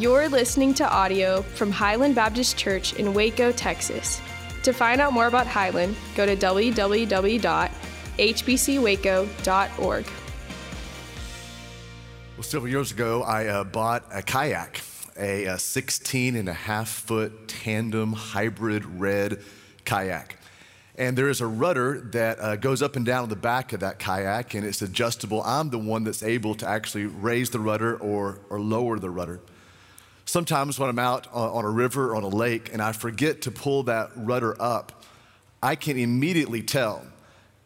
You're listening to audio from Highland Baptist Church in Waco, Texas. To find out more about Highland, go to www.hbcwaco.org. Well, several years ago, I uh, bought a kayak, a, a 16 and a half foot tandem hybrid red kayak. And there is a rudder that uh, goes up and down the back of that kayak, and it's adjustable. I'm the one that's able to actually raise the rudder or, or lower the rudder. Sometimes when I'm out on, a river or on a lake and I forget to pull that rudder up, I can immediately tell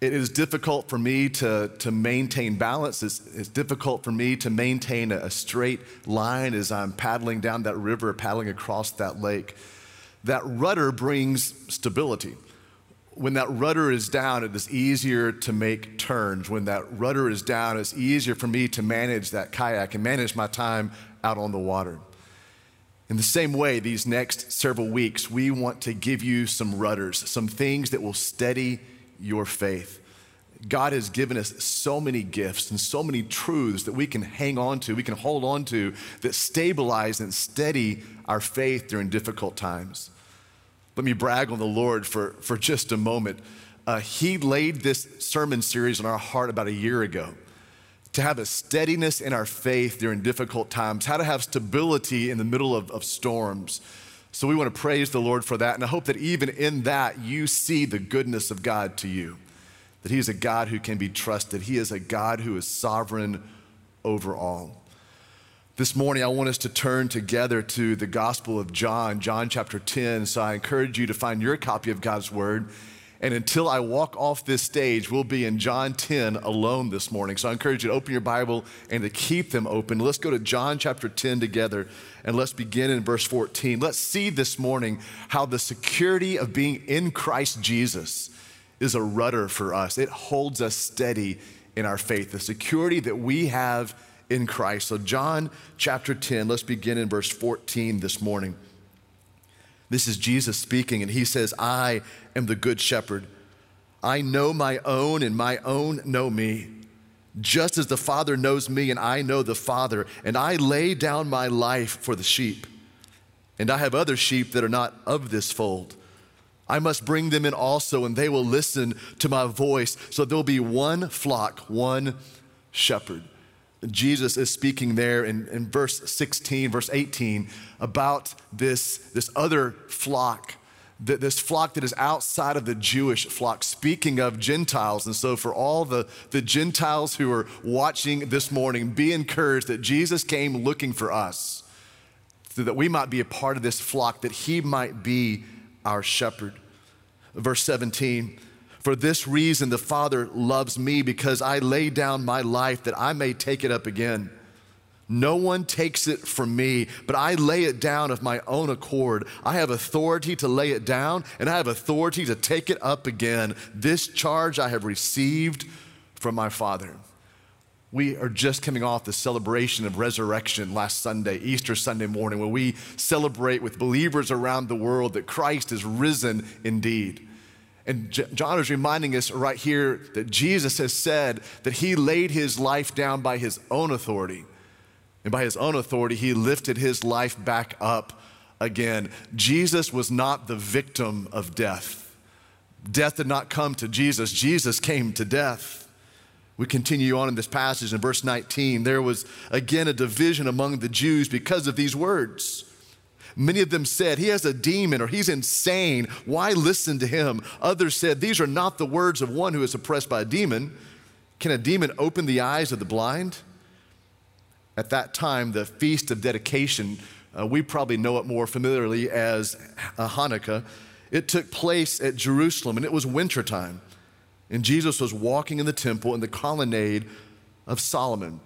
it is difficult for me to, to maintain balance. It's, it's difficult for me to maintain a, a straight line as I'm paddling down that river, paddling across that lake. That rudder brings stability. When that rudder is down, it is easier to make turns. When that rudder is down, it's easier for me to manage that kayak and manage my time out on the water. In the same way, these next several weeks, we want to give you some rudders, some things that will steady your faith. God has given us so many gifts and so many truths that we can hang on to, we can hold on to, that stabilize and steady our faith during difficult times. Let me brag on the Lord for, for just a moment. Uh, he laid this sermon series on our heart about a year ago to have a steadiness in our faith during difficult times, how to have stability in the middle of, of storms. So we want to praise the Lord for that. And I hope that even in that, you see the goodness of God to you. That He is a God who can be trusted, He is a God who is sovereign over all. This morning, I want us to turn together to the Gospel of John, John chapter 10. So I encourage you to find your copy of God's Word. And until I walk off this stage, we'll be in John 10 alone this morning. So I encourage you to open your Bible and to keep them open. Let's go to John chapter 10 together and let's begin in verse 14. Let's see this morning how the security of being in Christ Jesus is a rudder for us. It holds us steady in our faith, the security that we have in Christ. So, John chapter 10, let's begin in verse 14 this morning. This is Jesus speaking, and he says, I am the good shepherd. I know my own, and my own know me. Just as the Father knows me, and I know the Father, and I lay down my life for the sheep. And I have other sheep that are not of this fold. I must bring them in also, and they will listen to my voice. So there'll be one flock, one shepherd. Jesus is speaking there in, in verse 16, verse 18, about this, this other flock, this flock that is outside of the Jewish flock, speaking of Gentiles. And so, for all the, the Gentiles who are watching this morning, be encouraged that Jesus came looking for us so that we might be a part of this flock, that he might be our shepherd. Verse 17, for this reason, the Father loves me because I lay down my life that I may take it up again. No one takes it from me, but I lay it down of my own accord. I have authority to lay it down, and I have authority to take it up again. This charge I have received from my Father. We are just coming off the celebration of resurrection last Sunday, Easter Sunday morning, where we celebrate with believers around the world that Christ is risen indeed. And John is reminding us right here that Jesus has said that he laid his life down by his own authority. And by his own authority, he lifted his life back up again. Jesus was not the victim of death. Death did not come to Jesus, Jesus came to death. We continue on in this passage in verse 19. There was again a division among the Jews because of these words. Many of them said, He has a demon or he's insane. Why listen to him? Others said, These are not the words of one who is oppressed by a demon. Can a demon open the eyes of the blind? At that time, the Feast of Dedication, uh, we probably know it more familiarly as uh, Hanukkah, it took place at Jerusalem and it was wintertime. And Jesus was walking in the temple in the colonnade of Solomon.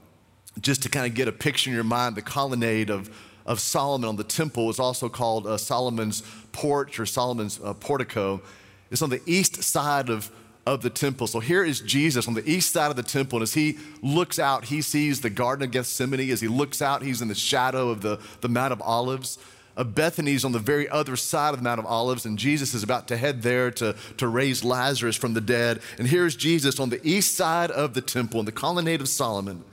Just to kind of get a picture in your mind, the colonnade of of Solomon on the temple is also called uh, Solomon's porch or Solomon's uh, portico. It's on the east side of, of the temple. So here is Jesus on the east side of the temple. And as he looks out, he sees the Garden of Gethsemane. As he looks out, he's in the shadow of the, the Mount of Olives. Uh, Bethany's on the very other side of the Mount of Olives, and Jesus is about to head there to, to raise Lazarus from the dead. And here's Jesus on the east side of the temple in the colonnade of Solomon.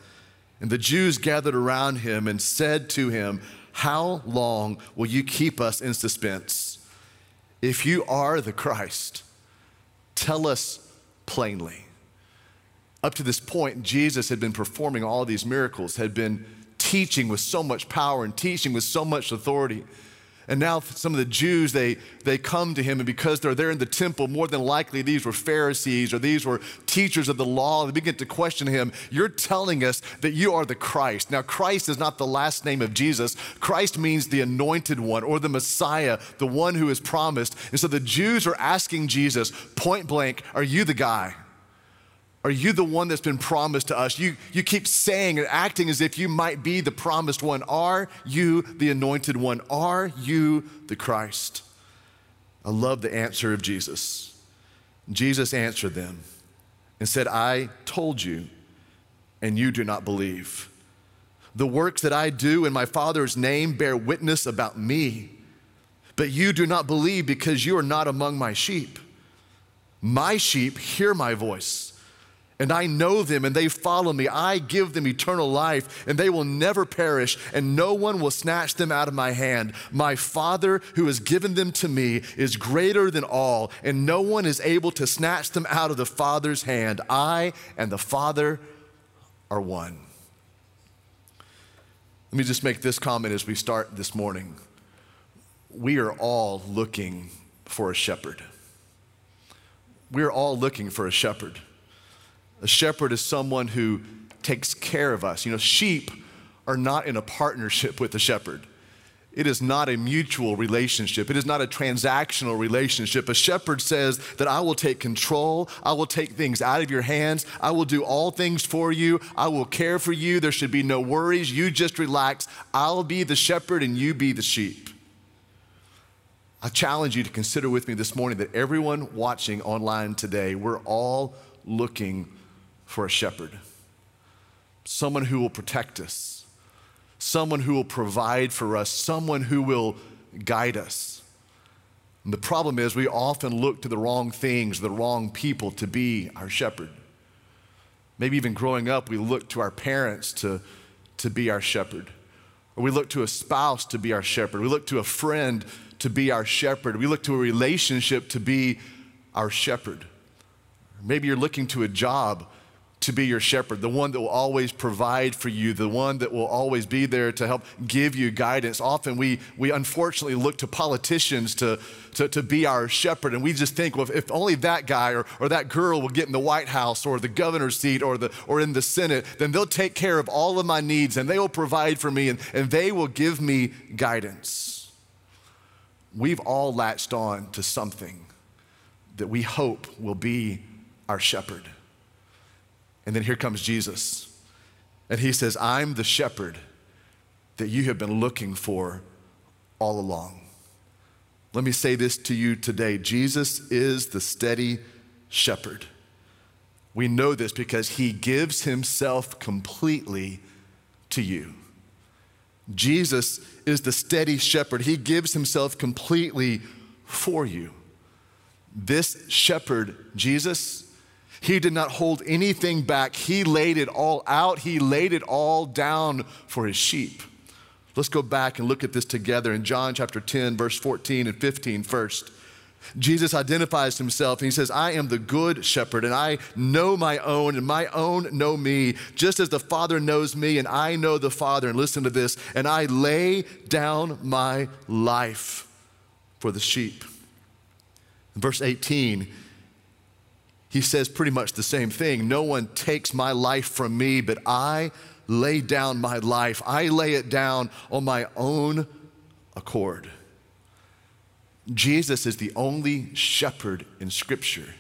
And the Jews gathered around him and said to him, How long will you keep us in suspense? If you are the Christ, tell us plainly. Up to this point, Jesus had been performing all these miracles, had been teaching with so much power and teaching with so much authority. And now some of the Jews, they, they come to him, and because they're there in the temple, more than likely these were Pharisees or these were teachers of the law. They begin to question him. You're telling us that you are the Christ. Now, Christ is not the last name of Jesus. Christ means the anointed one or the Messiah, the one who is promised. And so the Jews are asking Jesus point blank, Are you the guy? Are you the one that's been promised to us? You, you keep saying and acting as if you might be the promised one. Are you the anointed one? Are you the Christ? I love the answer of Jesus. Jesus answered them and said, I told you, and you do not believe. The works that I do in my Father's name bear witness about me, but you do not believe because you are not among my sheep. My sheep hear my voice and I know them and they follow me. I give them eternal life and they will never perish and no one will snatch them out of my hand. My Father who has given them to me is greater than all and no one is able to snatch them out of the Father's hand. I and the Father are one. Let me just make this comment as we start this morning. We are all looking for a shepherd. We're all looking for a shepherd. A shepherd is someone who takes care of us. You know, sheep are not in a partnership with the shepherd. It is not a mutual relationship. It is not a transactional relationship. A shepherd says that I will take control. I will take things out of your hands. I will do all things for you. I will care for you. There should be no worries. You just relax. I'll be the shepherd and you be the sheep. I challenge you to consider with me this morning that everyone watching online today, we're all looking for a shepherd, someone who will protect us, someone who will provide for us, someone who will guide us. And the problem is, we often look to the wrong things, the wrong people to be our shepherd. Maybe even growing up, we look to our parents to, to be our shepherd. Or we look to a spouse to be our shepherd. We look to a friend to be our shepherd. We look to a relationship to be our shepherd. Maybe you're looking to a job to be your shepherd, the one that will always provide for you, the one that will always be there to help give you guidance. Often we, we unfortunately look to politicians to, to, to be our shepherd, and we just think, well, if only that guy or, or that girl will get in the White House or the governor's seat or, the, or in the Senate, then they'll take care of all of my needs and they will provide for me and, and they will give me guidance. We've all latched on to something that we hope will be our shepherd. And then here comes Jesus. And he says, I'm the shepherd that you have been looking for all along. Let me say this to you today Jesus is the steady shepherd. We know this because he gives himself completely to you. Jesus is the steady shepherd. He gives himself completely for you. This shepherd, Jesus, he did not hold anything back. He laid it all out, He laid it all down for His sheep. Let's go back and look at this together in John chapter 10, verse 14 and 15 first. Jesus identifies himself and he says, I am the good shepherd and I know my own and my own know me, just as the Father knows me and I know the Father. And listen to this, and I lay down my life for the sheep. Verse 18, he says pretty much the same thing. No one takes my life from me, but I lay down my life. I lay it down on my own accord. Jesus is the only shepherd in Scripture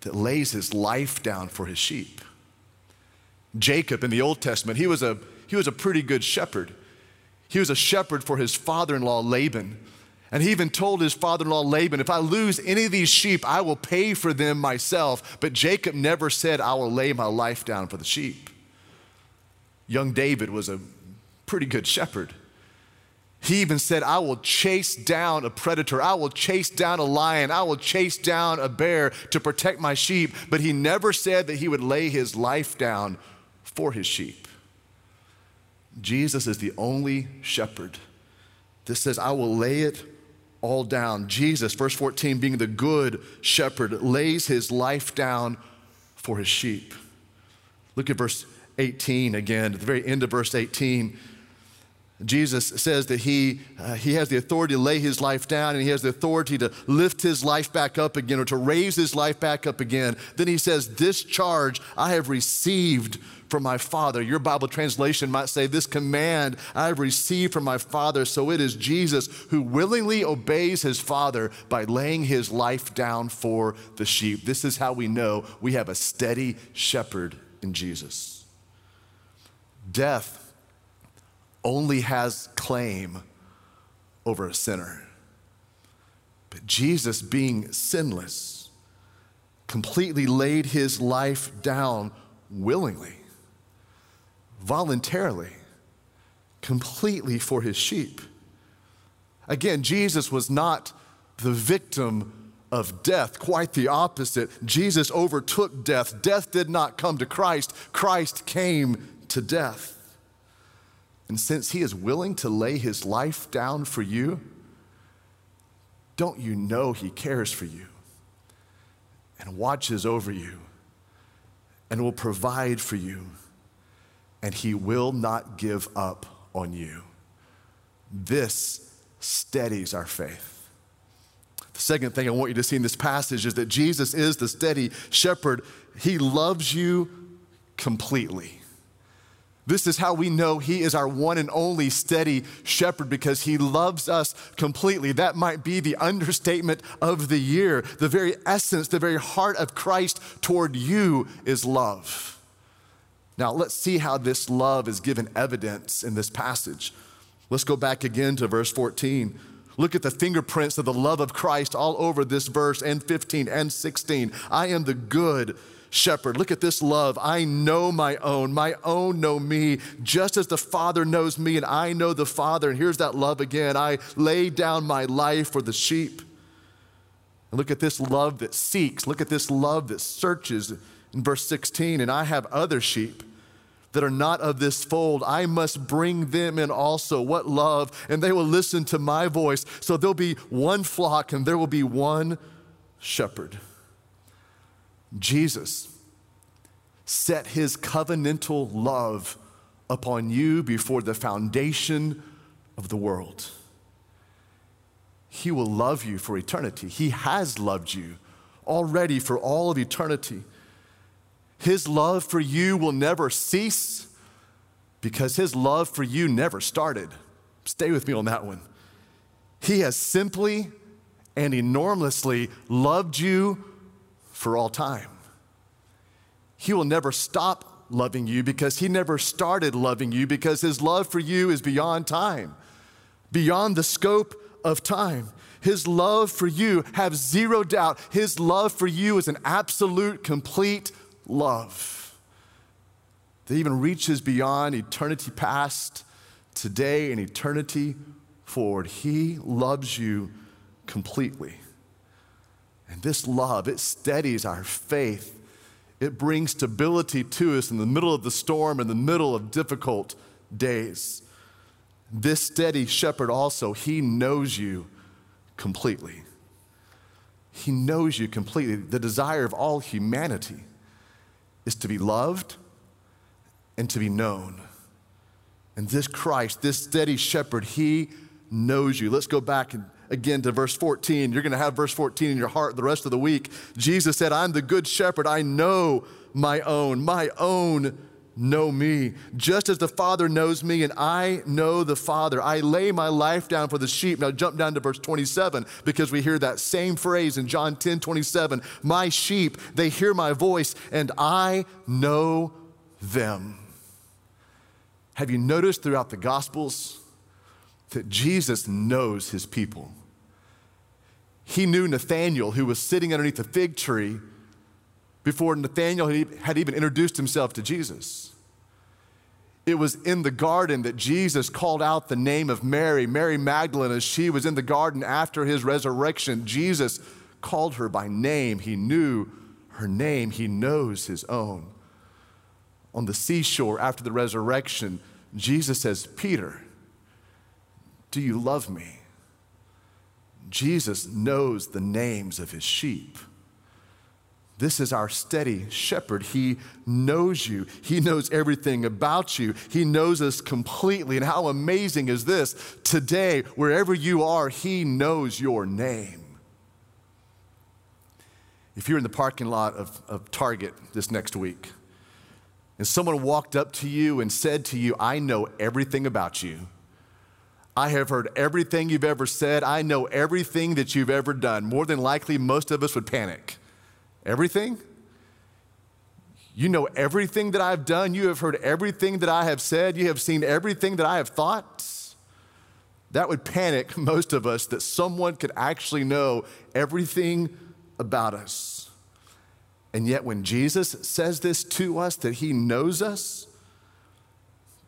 that lays his life down for his sheep. Jacob in the Old Testament, he was a, he was a pretty good shepherd. He was a shepherd for his father in law, Laban. And he even told his father in law Laban, If I lose any of these sheep, I will pay for them myself. But Jacob never said, I will lay my life down for the sheep. Young David was a pretty good shepherd. He even said, I will chase down a predator. I will chase down a lion. I will chase down a bear to protect my sheep. But he never said that he would lay his life down for his sheep. Jesus is the only shepherd. This says, I will lay it all down. Jesus, verse 14, being the good shepherd, lays his life down for his sheep. Look at verse 18 again, at the very end of verse 18. Jesus says that he, uh, he has the authority to lay his life down and he has the authority to lift his life back up again or to raise his life back up again. Then he says, This charge I have received from my Father. Your Bible translation might say, This command I have received from my Father. So it is Jesus who willingly obeys his Father by laying his life down for the sheep. This is how we know we have a steady shepherd in Jesus. Death only has claim over a sinner. But Jesus, being sinless, completely laid his life down willingly voluntarily, completely for his sheep. Again, Jesus was not the victim of death, quite the opposite. Jesus overtook death. Death did not come to Christ, Christ came to death. And since he is willing to lay his life down for you, don't you know he cares for you and watches over you and will provide for you? and he will not give up on you. This steadies our faith. The second thing I want you to see in this passage is that Jesus is the steady shepherd. He loves you completely. This is how we know He is our one and only steady shepherd because He loves us completely. That might be the understatement of the year. The very essence, the very heart of Christ toward you is love. Now, let's see how this love is given evidence in this passage. Let's go back again to verse 14. Look at the fingerprints of the love of Christ all over this verse and 15 and 16. I am the good shepherd. Look at this love. I know my own. My own know me, just as the Father knows me, and I know the Father. And here's that love again. I lay down my life for the sheep. And look at this love that seeks. Look at this love that searches in verse 16, and I have other sheep that are not of this fold. I must bring them in also. What love! And they will listen to my voice. So there'll be one flock and there will be one shepherd. Jesus set his covenantal love upon you before the foundation of the world. He will love you for eternity. He has loved you already for all of eternity. His love for you will never cease because His love for you never started. Stay with me on that one. He has simply and enormously loved you for all time. He will never stop loving you because He never started loving you because His love for you is beyond time, beyond the scope of time. His love for you, have zero doubt, His love for you is an absolute, complete love that even reaches beyond eternity past, today, and eternity forward. He loves you completely. And this love, it steadies our faith. It brings stability to us in the middle of the storm, in the middle of difficult days. This steady shepherd also, he knows you completely. He knows you completely, the desire of all humanity is to be loved and to be known. And this Christ, this steady shepherd, he knows you. Let's go back again to verse 14. You're going to have verse 14 in your heart the rest of the week. Jesus said, I'm the good shepherd. I know my own. My own know me, just as the Father knows me, and I know the Father. I lay my life down for the sheep. Now jump down to verse 27 because we hear that same phrase in John 10 27. My sheep, they hear my voice, and I know them. Have you noticed throughout the Gospels that Jesus knows his people? He knew Nathanael, who was sitting underneath a fig tree before Nathanael had even introduced himself to Jesus. It was in the garden that Jesus called out the name of Mary, Mary Magdalene, as she was in the garden after his resurrection. Jesus called her by name. He knew her name, he knows his own. On the seashore after the resurrection, Jesus says, Peter, do you love me? Jesus knows the names of his sheep. This is our steady shepherd. He knows you. He knows everything about you. He knows us completely. And how amazing is this? Today, wherever you are, He knows your name. If you're in the parking lot of, of Target this next week, and someone walked up to you and said to you, I know everything about you. I have heard everything you've ever said. I know everything that you've ever done. More than likely, most of us would panic. Everything? You know everything that I've done. You have heard everything that I have said. You have seen everything that I have thought. That would panic most of us that someone could actually know everything about us. And yet, when Jesus says this to us, that he knows us,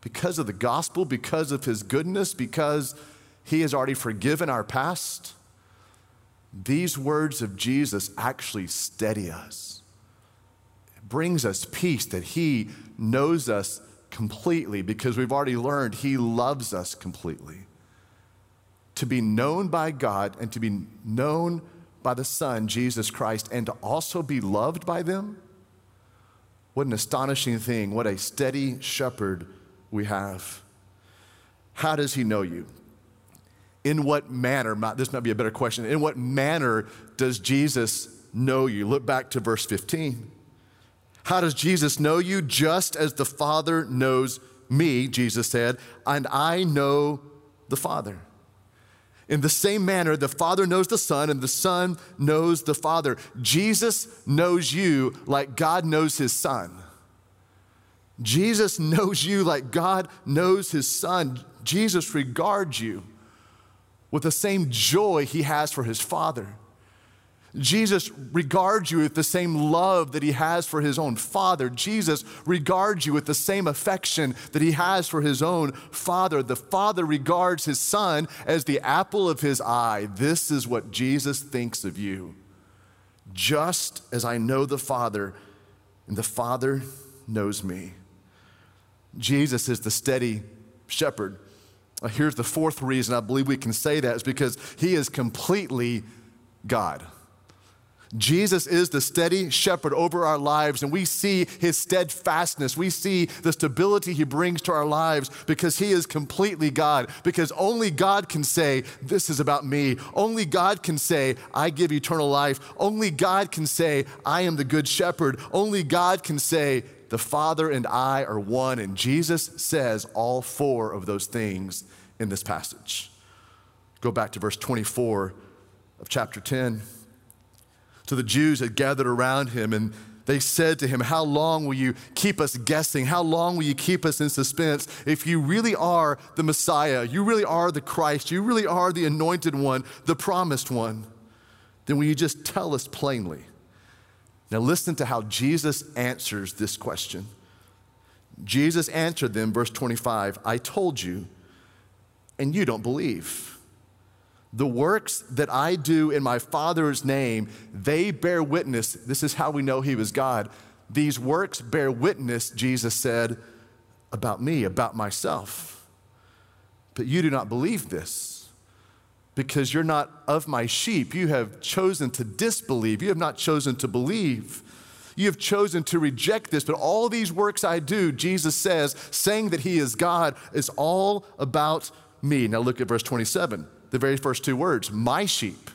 because of the gospel, because of his goodness, because he has already forgiven our past, these words of Jesus actually steady us. It brings us peace that he knows us completely because we've already learned he loves us completely. To be known by God and to be known by the Son, Jesus Christ, and to also be loved by them? What an astonishing thing. What a steady shepherd we have. How does he know you? In what manner, this might be a better question, in what manner does Jesus know you? Look back to verse 15. How does Jesus know you? Just as the Father knows me, Jesus said, and I know the Father. In the same manner, the Father knows the Son, and the Son knows the Father. Jesus knows you like God knows his Son. Jesus knows you like God knows his Son. Jesus regards you with the same joy he has for his Father. Jesus regards you with the same love that he has for his own father. Jesus regards you with the same affection that he has for his own father. The father regards his son as the apple of his eye. This is what Jesus thinks of you. Just as I know the Father, and the Father knows me. Jesus is the steady shepherd. Uh, here's the fourth reason I believe we can say that is because he is completely God. Jesus is the steady shepherd over our lives, and we see his steadfastness. We see the stability he brings to our lives because he is completely God. Because only God can say, This is about me. Only God can say, I give eternal life. Only God can say, I am the good shepherd. Only God can say, The Father and I are one. And Jesus says all four of those things in this passage. Go back to verse 24 of chapter 10. So the Jews had gathered around him and they said to him, How long will you keep us guessing? How long will you keep us in suspense? If you really are the Messiah, you really are the Christ, you really are the anointed one, the promised one, then will you just tell us plainly? Now, listen to how Jesus answers this question. Jesus answered them, verse 25, I told you, and you don't believe. The works that I do in my Father's name, they bear witness. This is how we know He was God. These works bear witness, Jesus said, about me, about myself. But you do not believe this because you're not of my sheep. You have chosen to disbelieve, you have not chosen to believe. You have chosen to reject this, but all these works I do, Jesus says, saying that He is God, is all about me. Now look at verse 27 the very first two words, my sheep,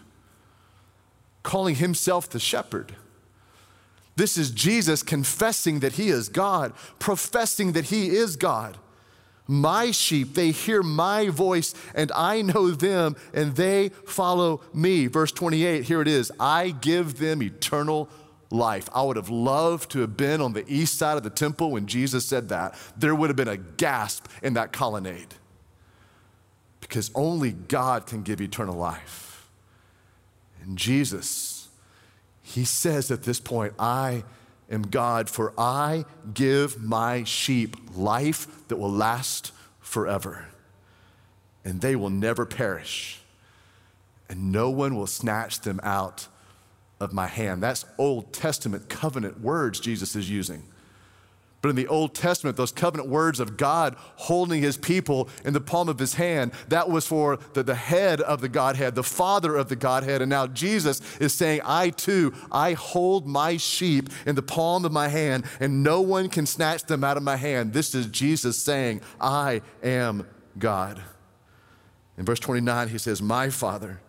calling himself the shepherd. This is Jesus confessing that he is God, professing that he is God. My sheep, they hear my voice, and I know them, and they follow me. Verse 28, here it is I give them eternal life. I would have loved to have been on the east side of the temple when Jesus said that. There would have been a gasp in that colonnade because only God can give eternal life. And Jesus, he says at this point, I am God, for I give my sheep life that will last forever, and they will never perish, and no one will snatch them out of my hand. That's Old Testament covenant words Jesus is using. But in the Old Testament, those covenant words of God holding his people in the palm of his hand, that was for the, the head of the Godhead, the father of the Godhead. And now Jesus is saying, I too, I hold my sheep in the palm of my hand, and no one can snatch them out of my hand. This is Jesus saying, I am God. In verse 29, he says, My Father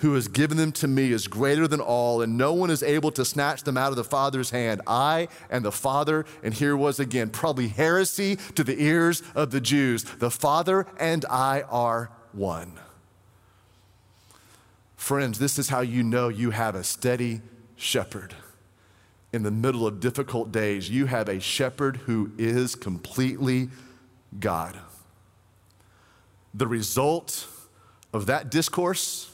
who has given them to me is greater than all, and no one is able to snatch them out of the Father's hand. I and the Father, and here was again probably heresy to the ears of the Jews. The Father and I are one. Friends, this is how you know you have a steady shepherd. In the middle of difficult days, you have a shepherd who is completely God. The result of that discourse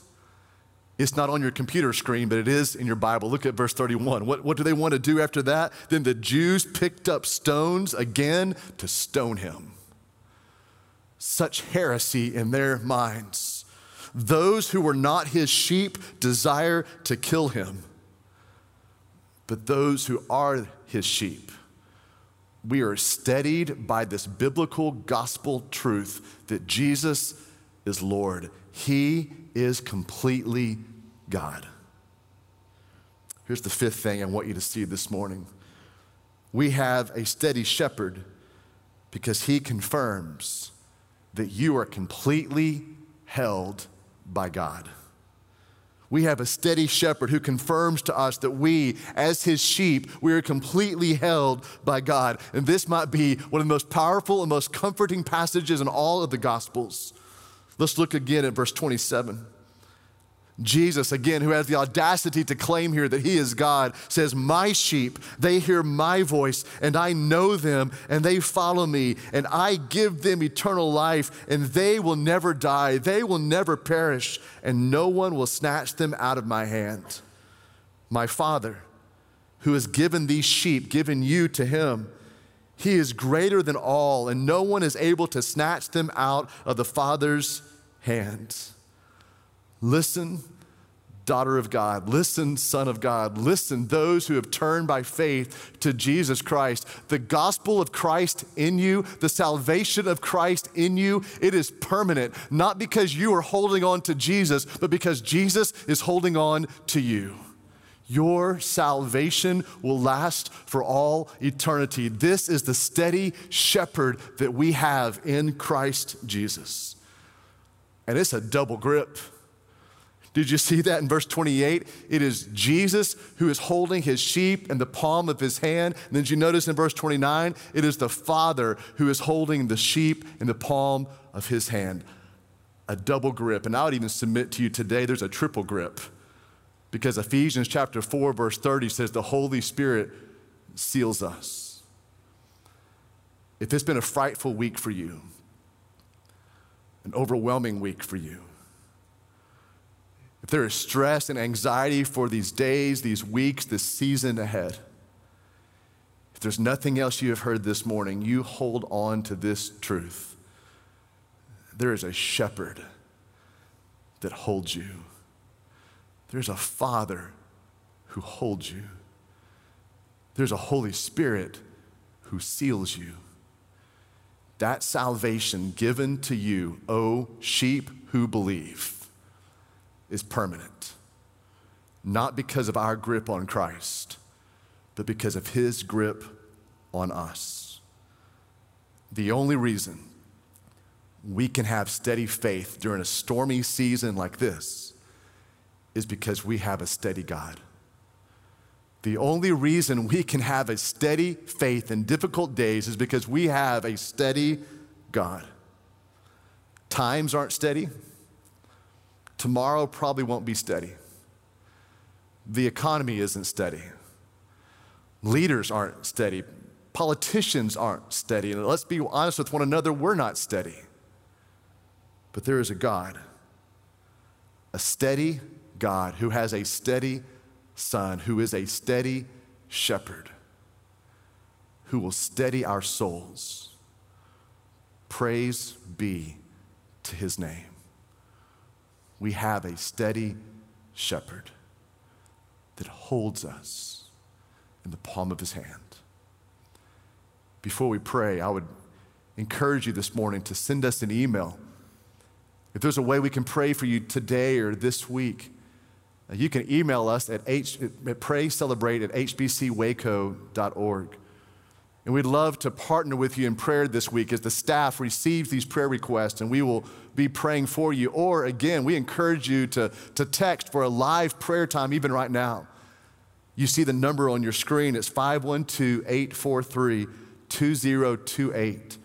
it's not on your computer screen, but it is in your Bible. Look at verse 31. What, what do they want to do after that? Then the Jews picked up stones again to stone him. Such heresy in their minds. Those who were not his sheep desire to kill him, but those who are his sheep, we are steadied by this biblical gospel truth that Jesus is Lord. He is completely God. Here's the fifth thing I want you to see this morning we have a steady shepherd because he confirms that you are completely held by God. We have a steady shepherd who confirms to us that we, as his sheep, we are completely held by God. And this might be one of the most powerful and most comforting passages in all of the Gospels. Let's look again at verse 27. Jesus, again, who has the audacity to claim here that he is God, says, My sheep, they hear my voice, and I know them, and they follow me, and I give them eternal life, and they will never die, they will never perish, and no one will snatch them out of my hand. My Father, who has given these sheep, given you to him, he is greater than all, and no one is able to snatch them out of the Father's hands. Listen, daughter of God. Listen, son of God. Listen, those who have turned by faith to Jesus Christ. The gospel of Christ in you, the salvation of Christ in you, it is permanent, not because you are holding on to Jesus, but because Jesus is holding on to you. Your salvation will last for all eternity. This is the steady shepherd that we have in Christ Jesus. And it's a double grip. Did you see that in verse 28? It is Jesus who is holding his sheep in the palm of his hand. And then you notice in verse 29? It is the Father who is holding the sheep in the palm of his hand. A double grip. And I would even submit to you today there's a triple grip because Ephesians chapter 4, verse 30 says the Holy Spirit seals us. If it's been a frightful week for you, an overwhelming week for you, if there is stress and anxiety for these days, these weeks, this season ahead, if there's nothing else you have heard this morning, you hold on to this truth. There is a shepherd that holds you. There's a Father who holds you. There's a Holy Spirit who seals you. That salvation given to you, O sheep who believe, is permanent. Not because of our grip on Christ, but because of his grip on us. The only reason we can have steady faith during a stormy season like this is because we have a steady God. The only reason we can have a steady faith in difficult days is because we have a steady God. Times aren't steady. Tomorrow probably won't be steady. The economy isn't steady. Leaders aren't steady. Politicians aren't steady. And let's be honest with one another, we're not steady. But there is a God, a steady God who has a steady Son, who is a steady shepherd, who will steady our souls. Praise be to his name. We have a steady shepherd that holds us in the palm of his hand. before we pray, I would encourage you this morning to send us an email. If there's a way we can pray for you today or this week, you can email us at, H, at praycelebrate at hbcwaco.org. And we'd love to partner with you in prayer this week as the staff receives these prayer requests, and we will be praying for you. Or again, we encourage you to, to text for a live prayer time, even right now. You see the number on your screen. It's 512 843 2028.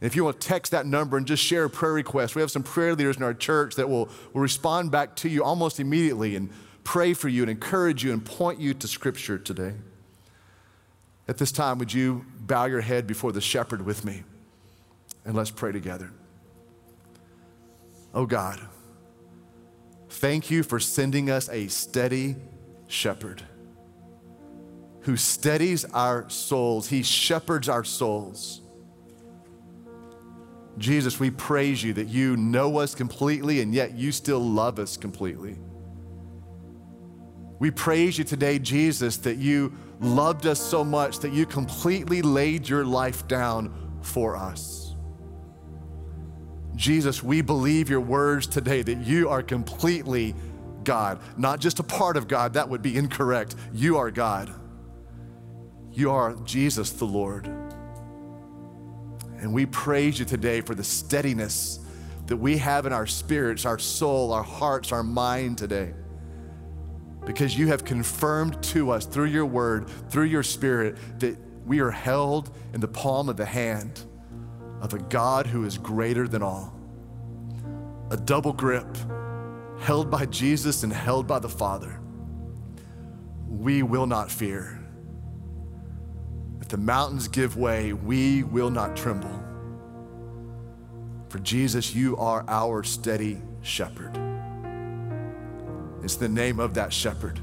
If you want to text that number and just share a prayer request, we have some prayer leaders in our church that will, will respond back to you almost immediately and pray for you and encourage you and point you to Scripture today. At this time, would you bow your head before the shepherd with me? And let's pray together. Oh God, thank you for sending us a steady shepherd who steadies our souls, he shepherds our souls. Jesus, we praise you that you know us completely and yet you still love us completely. We praise you today, Jesus, that you loved us so much that you completely laid your life down for us. Jesus, we believe your words today that you are completely God, not just a part of God, that would be incorrect. You are God. You are Jesus the Lord. And we praise you today for the steadiness that we have in our spirits, our soul, our hearts, our mind today because you have confirmed to us through your word, through your spirit, that we are held in the palm of the hand of a God who is greater than all. A double grip, held by Jesus and held by the Father. We will not fear. If the mountains give way, we will not tremble. For Jesus, you are our steady shepherd. It's the name of that shepherd,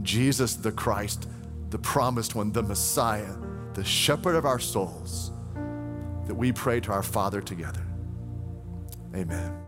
Jesus the Christ, the promised one, the Messiah, the shepherd of our souls, that we pray to our Father together. Amen.